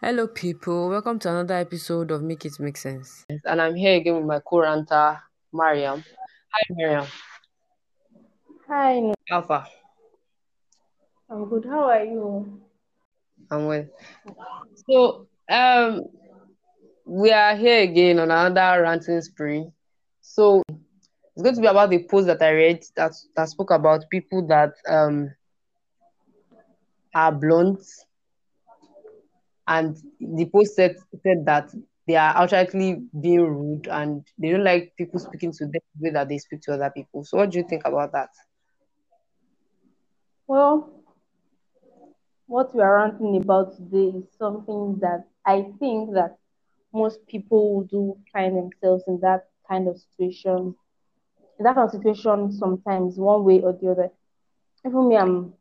Hello, people. Welcome to another episode of Make It Make Sense. And I'm here again with my co-ranter, Mariam. Hi, Mariam. Hi, Alpha. I'm good. How are you? I'm well. So, um, we are here again on another ranting spree. So, it's going to be about the post that I read that that spoke about people that um are blunt, and the post said said that they are outrightly being rude and they don't like people speaking to them the way that they speak to other people. So, what do you think about that? Well, what we are ranting about today is something that I think that most people do find themselves in that kind of situation. In that kind of situation, sometimes one way or the other. Even me, I'm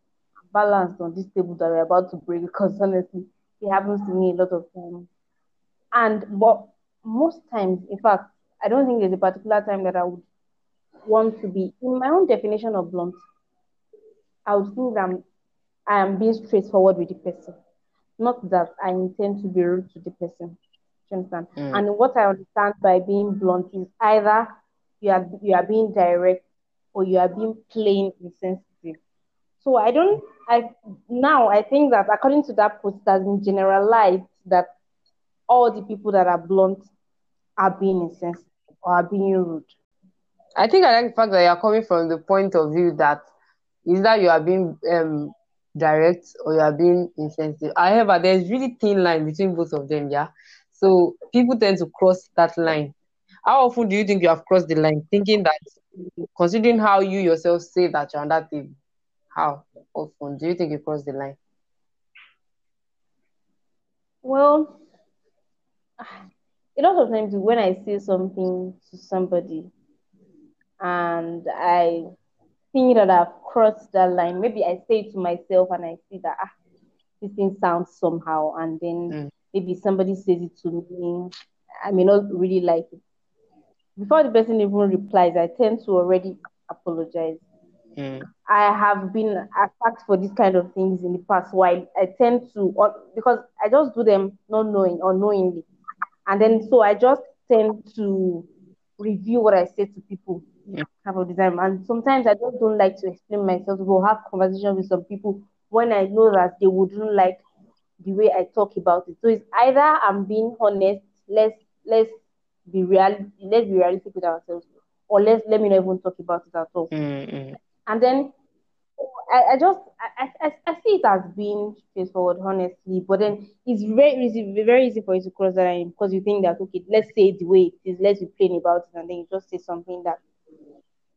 balanced on this table that we're about to break because honestly, it happens to me a lot of times. And but most times, in fact, I don't think there's a particular time that I would want to be in my own definition of blunt. I would think that I'm, I am being straightforward with the person, not that I intend to be rude to the person. Do you understand? Mm. And what I understand by being blunt is either you are you are being direct or you are being plain insensitive. So I don't I now I think that according to that post has been generalized that all the people that are blunt are being insensitive or are being rude. I think I like the fact that you are coming from the point of view that is that you are being um, direct or you are being insensitive. However, there's really thin line between both of them, yeah. So people tend to cross that line. How often do you think you have crossed the line, thinking that, considering how you yourself say that you're on that table, how often do you think you cross the line? Well, a lot of times when I say something to somebody and I think that I've crossed that line, maybe I say it to myself and I see that ah, this thing sounds somehow, and then Mm. maybe somebody says it to me, I may not really like it. Before the person even replies, I tend to already apologize. Mm. I have been attacked for these kind of things in the past. Why I tend to, or, because I just do them not knowing or knowingly, and then so I just tend to review what I say to people Yeah. of the time. And sometimes I just don't like to explain myself. We'll have conversation with some people when I know that they wouldn't like the way I talk about it. So it's either I'm being honest, let's let's be real, let's be realistic with ourselves, or let's let me not even talk about it at all. Mm, mm. And then I, I just I, I, I see it as being straightforward, honestly. But then it's very easy, very easy for you to cross that line because you think that okay, let's say it the way it is, let's be plain about it, and then you just say something that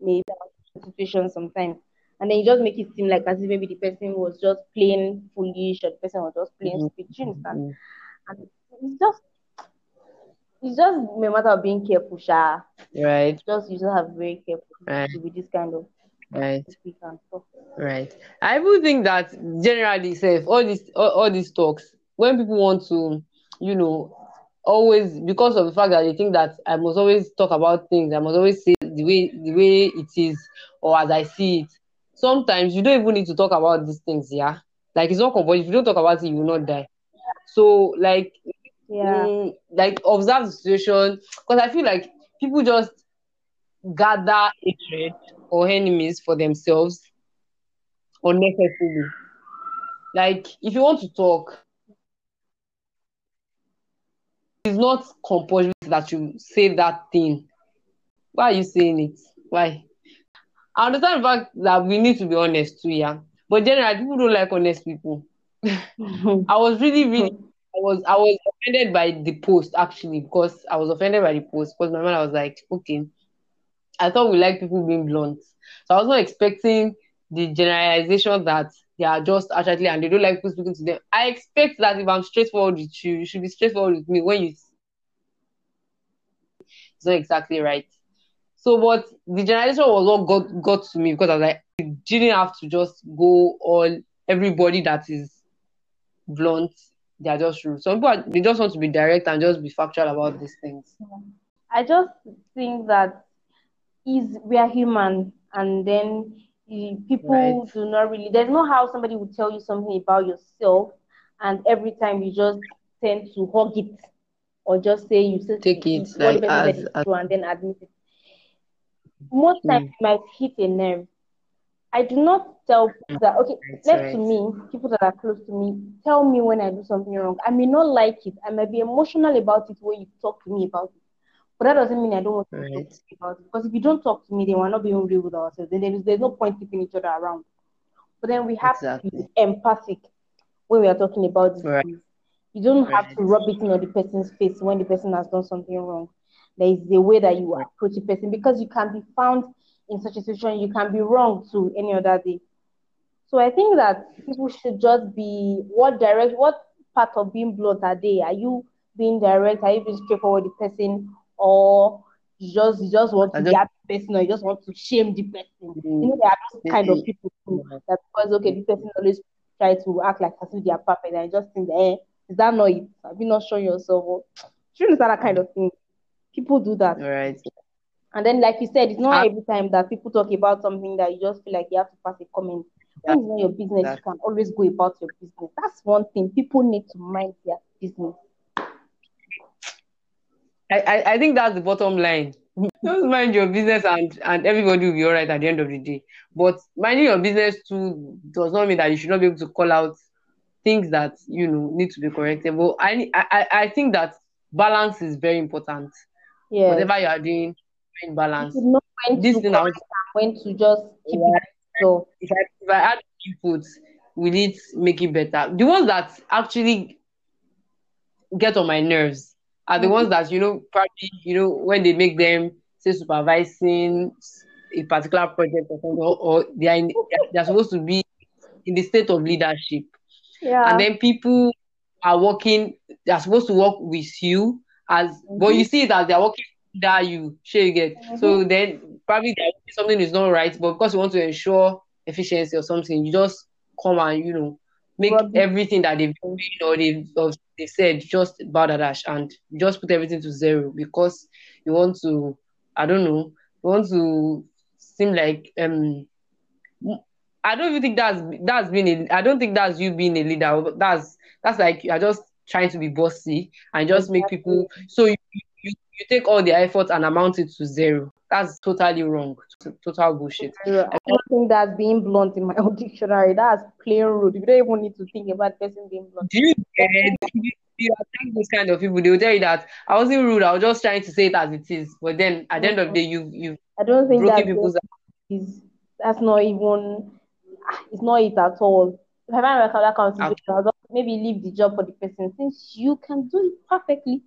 may be a situation sometimes. And then you just make it seem like as if maybe the person was just plain foolish or the person was just plain Mhm. stupid. You understand? Mm. And it's just it's just a matter of being careful, Sha. Right, Just you just have to be very careful right, with this kind of right. speak and stuff. Right. I even think that generally, safe all these all, all these talks, when people want to, you know, always because of the fact that they think that I must always talk about things, I must always say the way the way it is or as I see it. Sometimes you don't even need to talk about these things, yeah. Like it's not compulsory. If you don't talk about it, you will not die. So like Yeah. mm, like observe the situation because I feel like people just gather hatred or enemies for themselves unnecessarily. Like, if you want to talk, it's not compulsory that you say that thing. Why are you saying it? Why? I understand the fact that we need to be honest too, yeah. But generally, people don't like honest people. I was really, really, I was, I was offended by the post actually because I was offended by the post because my mind was like, okay, I thought we like people being blunt, so I was not expecting the generalization that they are just actually and they don't like people speaking to them. I expect that if I'm straightforward with you, you should be straightforward with me when you. It's not exactly right. So, but the generalization was what got got to me because I was like, you didn't have to just go all everybody that is blunt. They are just rude. Some people are, they just want to be direct and just be factual about these things. I just think that is we are human, and then people Right. do not really. There's no how somebody will tell you something about yourself, and every time you just tend to hug it or just say you said Take it, like, as- is as- and then admit it. Most hmm. times it might hit a nerve. I do not tell people that okay, That's left right. to me, people that are close to me, tell me when I do something wrong. I may not like it. I may be emotional about it when you talk to me about it. But that doesn't mean I don't want to talk to you. Because if you don't talk to me, then we're not being real with ourselves. Then there's, there's no point keeping each other around. But then we have to be empathic when we are talking about this. Right. You don't have to rub it in on the person's face when the person has done something wrong. There is a way that you approach a person because you can be found in such a situation, you can be wrong too any other day. So I think that people should just be what direct what part of being blunt are they? Are you being direct? Are you being straightforward with the person, or you just you just want to be just- the person, or you just want to shame the person? Mm. You know, there are those kind of Mm. people too that because okay, this person always try to act like as if they are perfect, and I just think, eh, is that not it? Have you not shown yourself? Or, you understand that kind of thing? People do that. Right. And then, like you said, it's not Ah. every time that people talk about something that you just feel like you have to pass a comment. When it's not your business, you can always go about your business. That's one thing. People need to mind their business. I, I, I think that's the bottom line. Just mind your business and, and everybody will be all right at the end of the day. But minding your business too does not mean that you should not be able to call out things that you know need to be corrected. But I I, I- think that balance is very important. Yeah. Whatever you are doing, find balance. You know when This to thing I correct when to just keep Yeah. it so if I if I add inputs, will it make it better? The ones that actually get on my nerves are the ones mm-hmm. that you know probably you know when they make them say supervising a particular project or something, or, or they are in, they're supposed to be in the state of leadership, yeah. and then people are working. They're supposed to work with you as, but you mm-hmm. see that they're working that you. share you get. So mm-hmm. then probably something is not right, but because you want to ensure efficiency or something, you just come and you know make everything that they've been doing or they've, or they've said just dash and just put everything to zero because you want to I don't know you want to seem like um I don't even think that's that's being a, I don't think that's you being a leader. That's that's like you are just trying to be bossy and just make people so you, you you take all the effort and amount it to zero. That's totally wrong. Total bullshit. I don't think that's being blunt in my own dictionary. That's plain rude. You don't even need to think about person being blunt. Do you get you, attack those kind of people? They will tell you that I wasn't rude. I was just trying to say it as it is. But then at the end of the day, you you I don't think that people's is that's not even it's not it at all. If I find myself that situation, I'll just maybe leave the job for the person. Since you can do it perfectly,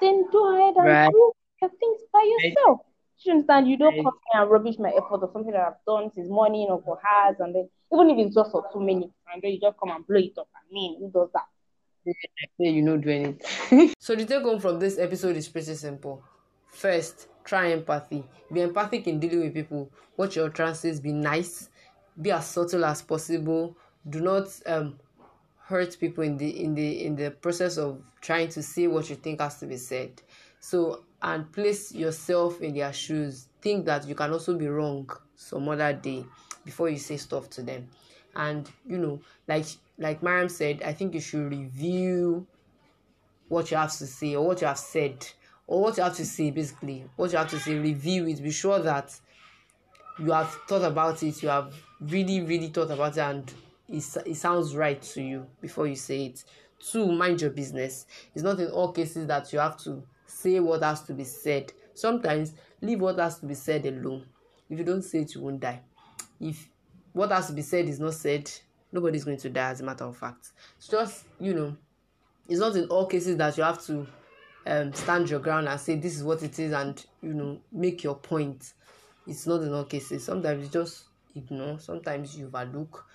then go ahead and Right. do your things by yourself. Do you understand? You don't Right. come here and rubbish my effort or something that I've done since morning or for hours, and then even if it's just for two minutes, and then you just come and blow it up. I mean, who does that? say you know doing it. So the take home from this episode is pretty simple. First, try empathy. Be empathic in dealing with people. Watch your trances. Be nice. Be as subtle as possible. Do not um hurt people in the in the in the process of trying to say what you think has to be said. So and place yourself in their shoes. Think that you can also be wrong some other day before you say stuff to them. And you know, like like Mariam said, I think you should review what you have to say or what you have said or what you have to say basically what you have to say review it be sure that you have thought about it you have really really thought about it and it, it sounds right to you before you say it two mind your business it's not in all cases that you have to say what has to be said. Sometimes leave what has to be said alone. If you don't say it you won't die. If what has to be said is not said nobody's going to die as a matter of fact. It's just you know it's not in all cases that you have to um, stand your ground and say this is what it is and you know make your point. It's not in all cases. Sometimes you just ignore. Sometimes you overlook.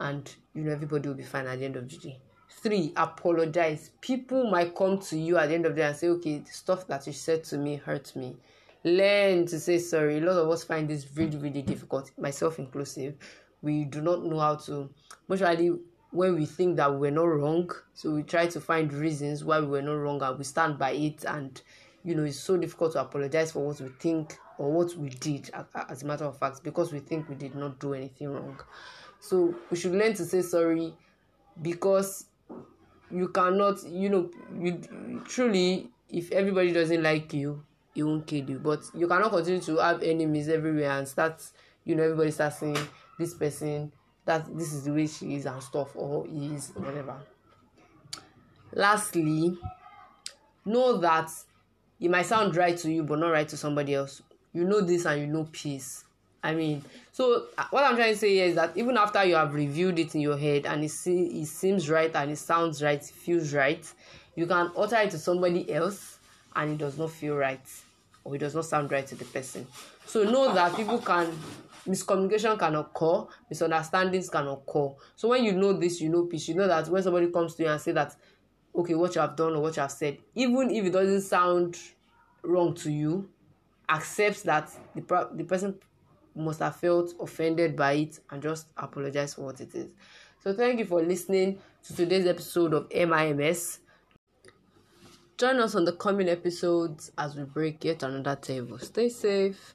And you know everybody will be fine at the end of the day three apologize. People might come to you at the end of the day and say okay the stuff that you said to me hurt me. Learn to say sorry. A lot of us find this really really difficult myself inclusive. We do not know how to mostly when we think that we're not wrong so we try to find reasons why we were not wrong and we stand by it. And you know it's so difficult to apologize for what we think or what we did as a matter of fact because we think we did not do anything wrong. So we should learn to say sorry because you cannot you know you truly if everybody doesn't like you it won't kill you. But you cannot continue to have enemies everywhere and start you know everybody start saying this person that this is the way she is and stuff or is whatever. Lastly know that it might sound right to you but not right to somebody else. You know this and you know peace i mean so uh, what i'm trying to say here is that even after you have reviewed it in your head and it, see, it seems right and it sounds right it feels right you can utter it to somebody else and it does not feel right or it does not sound right to the person. So know that people can miscommunication can occur misunderstandings can occur. So when you know this you know peace. You know that when somebody comes to you and say that okay what you have done or what you have said even if it doesn't sound wrong to you accept that the, the person must have felt offended by it and just apologize for what it is. So thank you for listening to today's episode of mims join us on the coming episodes as we break yet another table. Stay safe